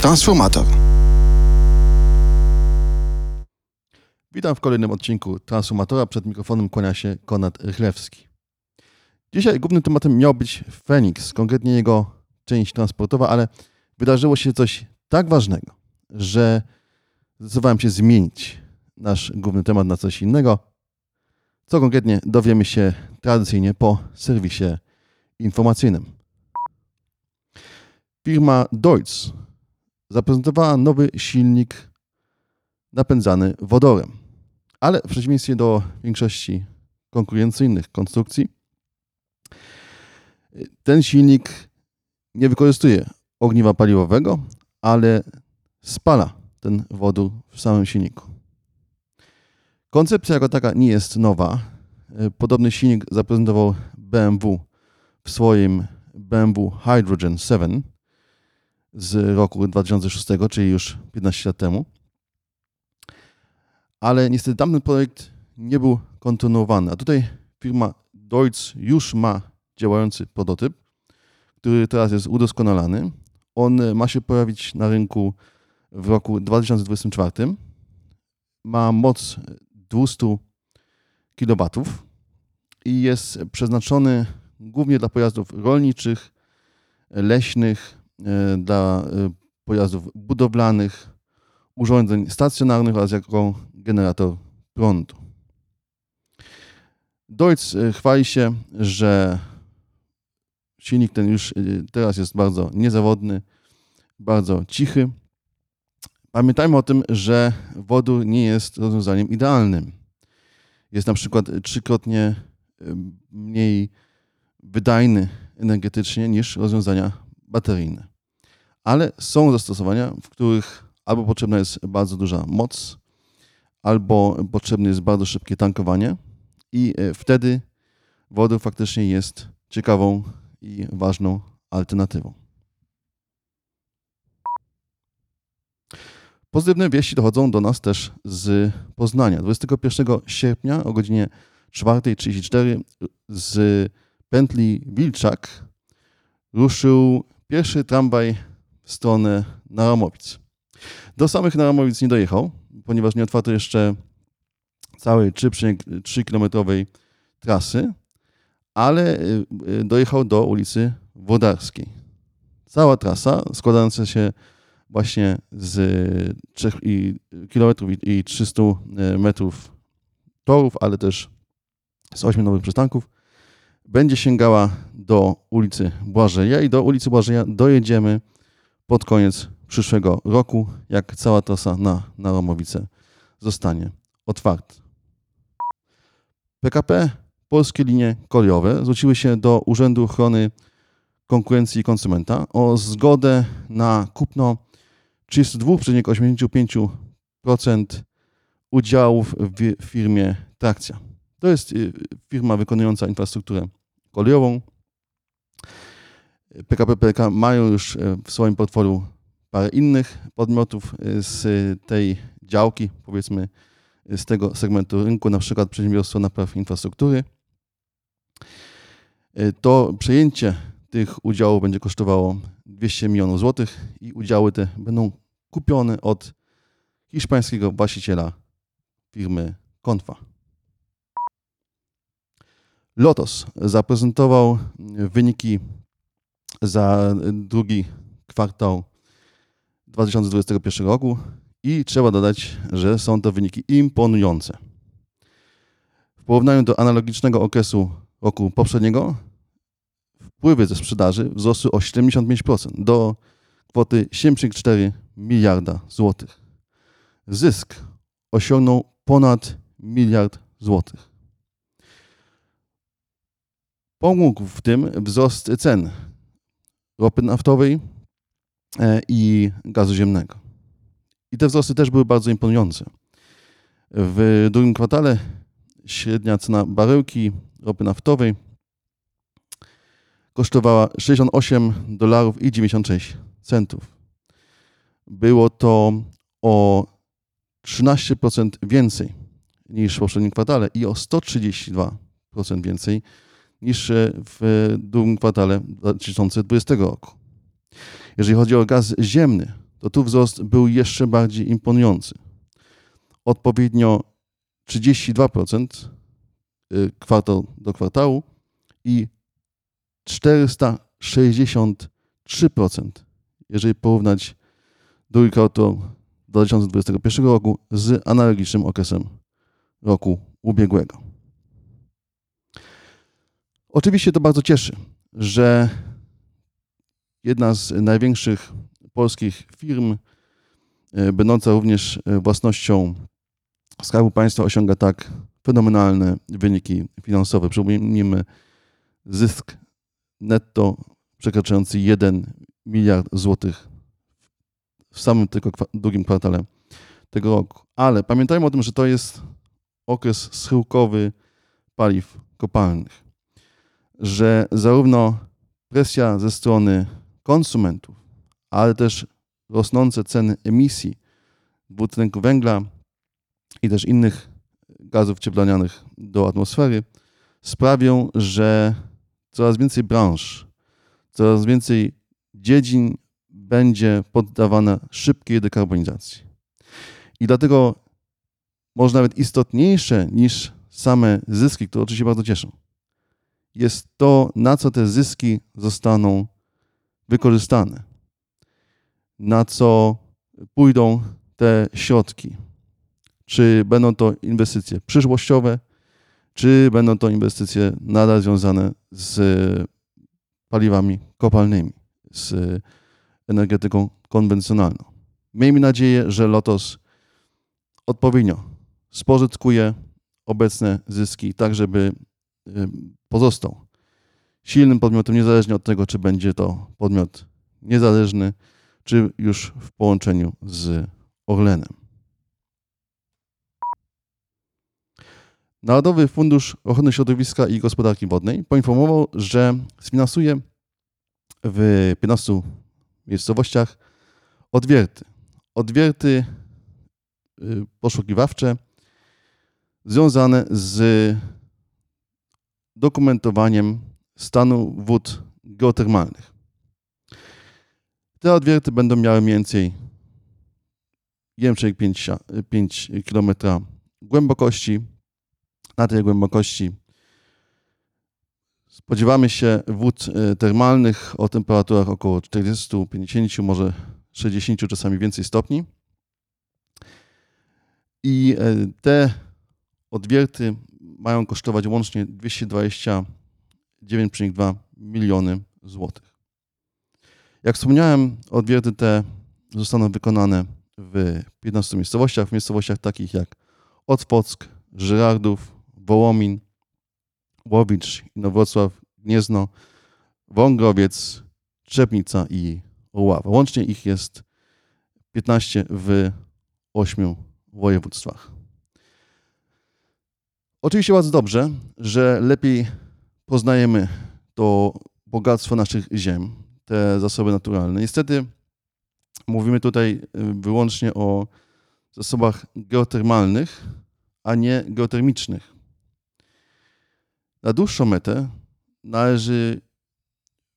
Transformator. Witam w kolejnym odcinku Transformatora. Przed mikrofonem kłania się Konrad Rychlewski. Dzisiaj głównym tematem miał być Phoenix, konkretnie jego część transportowa, ale wydarzyło się coś tak ważnego, że zdecydowałem się zmienić nasz główny temat na coś innego. Co konkretnie dowiemy się tradycyjnie po serwisie informacyjnym. Firma Deutz zaprezentowała nowy silnik napędzany wodorem, ale w przeciwieństwie do większości konkurencyjnych konstrukcji, ten silnik nie wykorzystuje ogniwa paliwowego, ale spala ten wodór w samym silniku. Koncepcja jako taka nie jest nowa. Podobny silnik zaprezentował BMW w swoim BMW Hydrogen 7 z roku 2006, czyli już 15 lat temu. Ale niestety tamten projekt nie był kontynuowany. A tutaj firma Deutz już ma działający prototyp, który teraz jest udoskonalany. On ma się pojawić na rynku w roku 2024. Ma moc 200 kW i jest przeznaczony głównie dla pojazdów rolniczych, leśnych, dla e, pojazdów budowlanych, urządzeń stacjonarnych oraz jako generator prądu. Deutz e, chwali się, że silnik ten już teraz jest bardzo niezawodny, bardzo cichy. Pamiętajmy o tym, że wodór nie jest rozwiązaniem idealnym. Jest na przykład trzykrotnie mniej wydajny energetycznie niż rozwiązania bateryjne. Ale są zastosowania, w których albo potrzebna jest bardzo duża moc, albo potrzebne jest bardzo szybkie tankowanie i e, wtedy wodór faktycznie jest ciekawą i ważną alternatywą. Pozytywne wieści dochodzą do nas też z Poznania. 21 sierpnia o godzinie 4.34 z pętli Wilczak ruszył pierwszy tramwaj w stronę Naramowic. Do samych Naramowic nie dojechał, ponieważ nie otwarto jeszcze całej 3,3-kilometrowej trasy, ale y, y, dojechał do ulicy Wodarskiej. Cała trasa składająca się właśnie z 3 km i 300 y, metrów torów, ale też z 8 nowych przystanków, będzie sięgała do ulicy Błażeja i do ulicy Błażeja dojedziemy pod koniec przyszłego roku, jak cała trasa na, na Romowice zostanie otwarta. PKP Polskie Linie Kolejowe zwróciły się do Urzędu Ochrony Konkurencji i Konsumenta o zgodę na kupno 32,85% udziałów w firmie Trakcja. To jest y, firma wykonująca infrastrukturę kolejową. PKP PLK mają już e, w swoim portfelu parę innych podmiotów e, z tej działki, powiedzmy z tego segmentu rynku, na przykład Przedsiębiorstwo Napraw Infrastruktury. E, to przejęcie tych udziałów będzie kosztowało 200 milionów złotych i udziały te będą kupione od hiszpańskiego właściciela firmy Konfa. Lotos zaprezentował wyniki za drugi kwartał 2021 roku i trzeba dodać, że są to wyniki imponujące. W porównaniu do analogicznego okresu roku poprzedniego wpływy ze sprzedaży wzrosły o 75% do kwoty 7,4 miliarda złotych. Zysk osiągnął ponad miliard złotych. Pomógł w tym wzrost cen ropy naftowej e, i gazu ziemnego. I te wzrosty też były bardzo imponujące. W drugim kwartale średnia cena baryłki ropy naftowej kosztowała 68 dolarów i 96 centów. Było to o 13% więcej niż w poprzednim kwartale i o 132% więcej niż w drugim kwartale 2020 roku. Jeżeli chodzi o gaz ziemny, to tu wzrost był jeszcze bardziej imponujący. Odpowiednio 32% y, kwartał do kwartału i 463%, jeżeli porównać drugi kwartał 2021 roku z analogicznym okresem roku ubiegłego. Oczywiście to bardzo cieszy, że jedna z największych polskich firm, e, będąca również e, własnością Skarbu Państwa, osiąga tak fenomenalne wyniki finansowe. Przypomnijmy, zysk netto przekraczający 1 miliard złotych w samym tylko drugim kwartale tego roku. Ale pamiętajmy o tym, że to jest okres schyłkowy paliw kopalnych, że zarówno presja ze strony konsumentów, ale też rosnące ceny emisji dwutlenku węgla i też innych gazów cieplarnianych do atmosfery sprawią, że coraz więcej branż, coraz więcej dziedzin będzie poddawana szybkiej dekarbonizacji. I dlatego może nawet istotniejsze niż same zyski, które oczywiście bardzo cieszą, jest to, na co te zyski zostaną wykorzystane, na co pójdą te środki. Czy będą to inwestycje przyszłościowe, czy będą to inwestycje nadal związane z paliwami kopalnymi, z energetyką konwencjonalną. Miejmy nadzieję, że Lotos odpowiednio spożytkuje obecne zyski, tak żeby pozostał silnym podmiotem, niezależnie od tego, czy będzie to podmiot niezależny, czy już w połączeniu z Orlenem. Narodowy Fundusz Ochrony Środowiska i Gospodarki Wodnej poinformował, że sfinansuje w 15 miejscowościach odwierty. Odwierty y, poszukiwawcze związane z dokumentowaniem stanu wód geotermalnych. Te odwierty będą miały mniej więcej 1,5 km głębokości. Na tej głębokości spodziewamy się wód e, termalnych o temperaturach około 40, 50, może 60 czasami więcej stopni. I e, te odwierty mają kosztować łącznie 229,2 miliony złotych. Jak wspomniałem, odwierty te zostaną wykonane w 15 miejscowościach, w miejscowościach takich jak Otwock, Żyrardów, Wołomin, Łowicz, Inowrocław, Gniezno, Wągrowiec, Trzepnica i Oława. Łącznie ich jest 15 w 8 województwach. Oczywiście bardzo dobrze, że lepiej poznajemy to bogactwo naszych ziem, te zasoby naturalne. Niestety mówimy tutaj y, wyłącznie o zasobach geotermalnych, a nie geotermicznych. Na dłuższą metę należy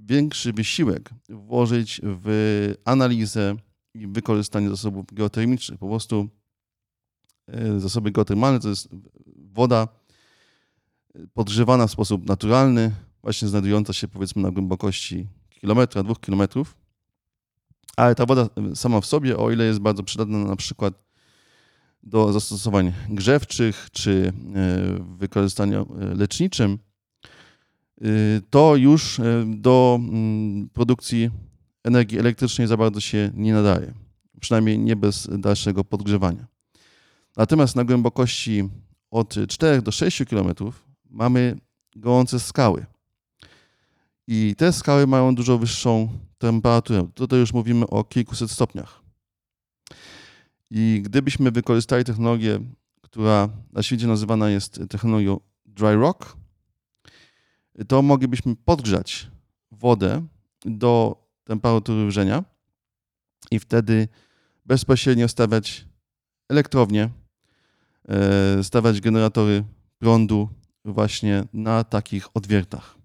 większy wysiłek włożyć w analizę i wykorzystanie zasobów geotermicznych. Po prostu y, zasoby geotermalne to jest woda podgrzewana w sposób naturalny, właśnie znajdująca się powiedzmy na głębokości kilometra, dwóch kilometrów. Ale ta woda sama w sobie, o ile jest bardzo przydatna na przykład do zastosowań grzewczych czy w e, wykorzystaniu e, leczniczym, e, to już do mm, produkcji energii elektrycznej za bardzo się nie nadaje. Przynajmniej nie bez dalszego podgrzewania. Natomiast na głębokości od 4 do 6 km mamy gołące skały. I te skały mają dużo wyższą temperaturę. Tutaj już mówimy o kilkuset stopniach. I gdybyśmy wykorzystali technologię, która na świecie nazywana jest technologią dry rock, to moglibyśmy podgrzać wodę do temperatury wrzenia i wtedy bezpośrednio stawiać elektrownię, stawiać generatory prądu właśnie na takich odwiertach.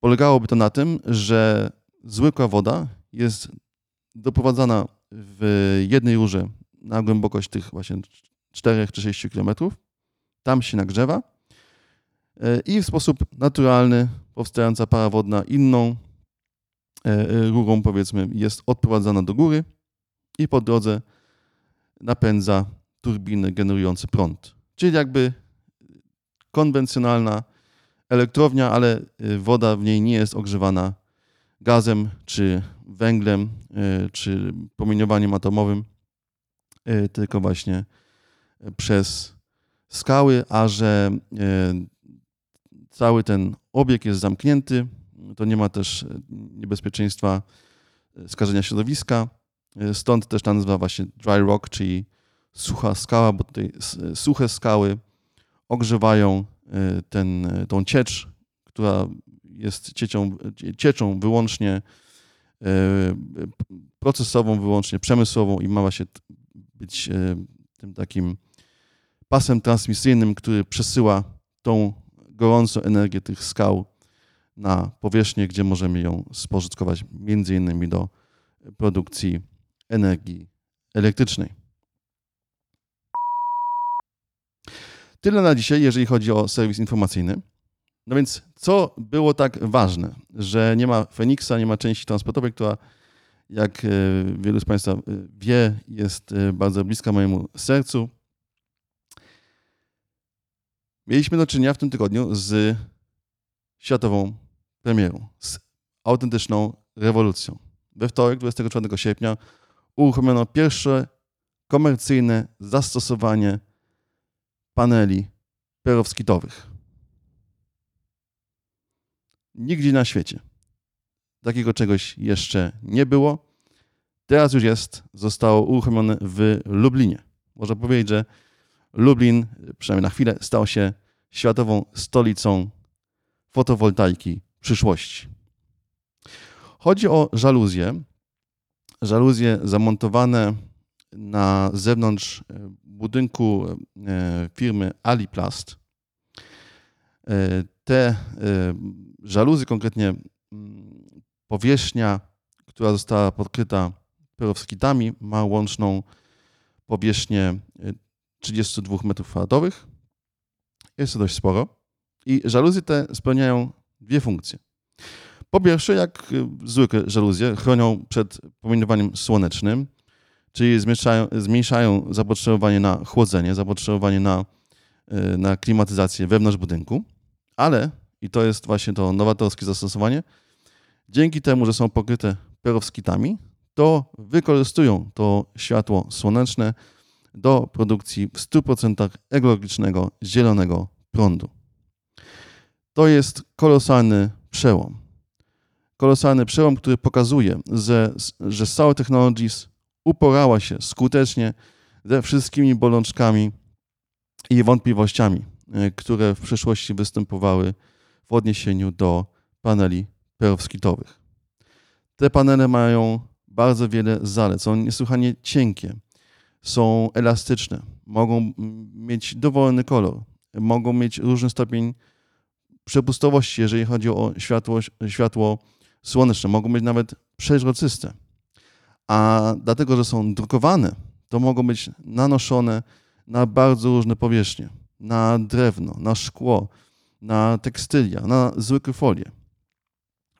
Polegałoby to na tym, że zwykła woda jest doprowadzana w jednej rurze na głębokość tych właśnie 4 czy 6 km. Tam się nagrzewa e, i w sposób naturalny powstająca para wodna inną e, rurą, powiedzmy, jest odprowadzana do góry i po drodze napędza turbiny generujące prąd. Czyli jakby konwencjonalna elektrownia, ale y, woda w niej nie jest ogrzewana gazem, czy węglem, y, czy promieniowaniem atomowym, y, tylko właśnie przez skały, a że cały ten obieg jest zamknięty, to nie ma też niebezpieczeństwa skażenia środowiska. Stąd też ta nazwa właśnie dry rock, czyli sucha skała, bo tutaj suche skały ogrzewają e, ten, e, tą ciecz, która jest ciecią, cieczą wyłącznie e, procesową, wyłącznie przemysłową i ma właśnie być tym takim pasem transmisyjnym, który przesyła tą gorącą energię tych skał na powierzchnię, gdzie możemy ją spożytkować między innymi do produkcji energii elektrycznej. Tyle na dzisiaj, jeżeli chodzi o serwis informacyjny. No więc co było tak ważne, że nie ma Feniksa, nie ma części transportowej, która jak e, wielu z Państwa e, wie, jest e, bardzo bliska mojemu sercu. Mieliśmy do czynienia w tym tygodniu z światową premierą, z autentyczną rewolucją. We wtorek, 24 sierpnia, uruchomiono pierwsze komercyjne zastosowanie paneli perowskitowych. Nigdzie na świecie takiego czegoś jeszcze nie było. Teraz już jest, zostało uruchomione w Lublinie. Można powiedzieć, że Lublin, przynajmniej na chwilę, stał się światową stolicą fotowoltaiki przyszłości. Chodzi o żaluzje. Żaluzje zamontowane na zewnątrz e, budynku e, firmy Aliplast. E, te żaluzy, konkretnie mm, powierzchnia, która została podkryta perowskitami, ma łączną powierzchnię 32 m2. Jest to dość sporo. I żaluzy te spełniają dwie funkcje. Po pierwsze, jak zwykłe żaluzje, chronią przed promieniowaniem słonecznym, czyli zmniejszają, zmniejszają zapotrzebowanie na chłodzenie, zapotrzebowanie na, e, na klimatyzację wewnątrz budynku, ale, i to jest właśnie to nowatorskie zastosowanie, dzięki temu, że są pokryte perowskitami, to wykorzystują to światło słoneczne do produkcji w 100% ekologicznego, zielonego prądu. To jest kolosalny przełom. Kolosalny przełom, który pokazuje, że, że Sour Technologies uporała się skutecznie ze wszystkimi bolączkami i wątpliwościami, e, które w przeszłości występowały w odniesieniu do paneli perowskitowych. Te panele mają bardzo wiele zalet, są niesłychanie cienkie, są elastyczne, mogą mieć dowolny kolor, mogą mieć różny stopień przepustowości, jeżeli chodzi o światło, światło słoneczne, mogą być nawet przeźroczyste a dlatego, że są drukowane, to mogą być nanoszone na bardzo różne powierzchnie. Na drewno, na szkło, na tekstylia, na zwykłe folie.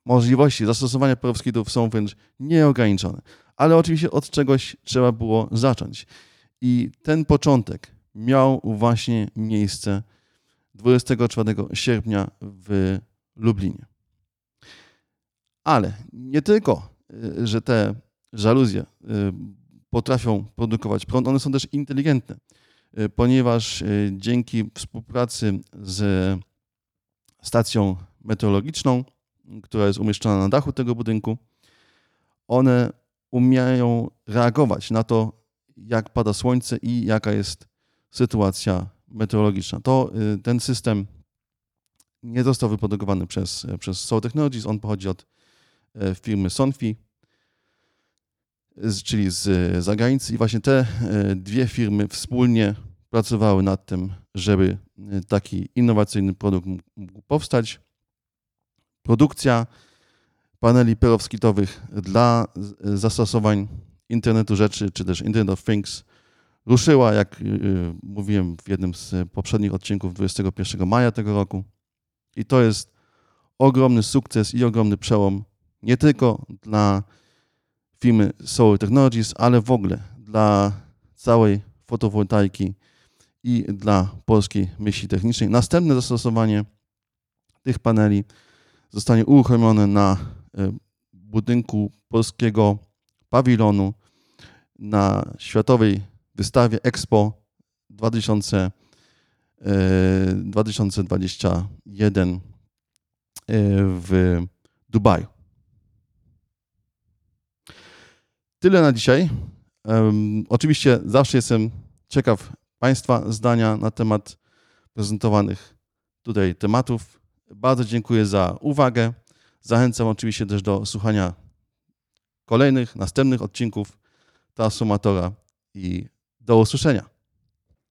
Możliwości zastosowania perowskitów są wręcz nieograniczone. Ale oczywiście od czegoś trzeba było zacząć. I ten początek miał właśnie miejsce 24 sierpnia w Lublinie. Ale nie tylko, y, że te żaluzje y, potrafią produkować prąd, one są też inteligentne, y, ponieważ y, dzięki współpracy z stacją meteorologiczną, która jest umieszczona na dachu tego budynku, one umieją reagować na to, jak pada słońce i jaka jest sytuacja meteorologiczna. To ten system nie został wyprodukowany przez, przez Soul Technologies, on pochodzi od firmy Sonfi, czyli z zagranicy. I właśnie te e, dwie firmy wspólnie pracowały nad tym, żeby e, taki innowacyjny produkt mógł powstać. Produkcja paneli perowskitowych dla zastosowań internetu rzeczy, czy też Internet of Things ruszyła, jak mówiłem w jednym z poprzednich odcinków 21 maja tego roku. I to jest ogromny sukces i ogromny przełom nie tylko dla firmy Solar Technologies, ale w ogóle dla całej fotowoltaiki i dla polskiej myśli technicznej. Następne zastosowanie tych paneli zostanie uruchomione na e, budynku polskiego pawilonu na Światowej Wystawie Expo 2000, 2021 e, e, w Dubaju. Tyle na dzisiaj. Um, oczywiście zawsze jestem ciekaw Państwa zdania na temat prezentowanych tutaj tematów. Bardzo dziękuję za uwagę. Zachęcam oczywiście też do słuchania kolejnych, następnych odcinków Transformatora i do usłyszenia.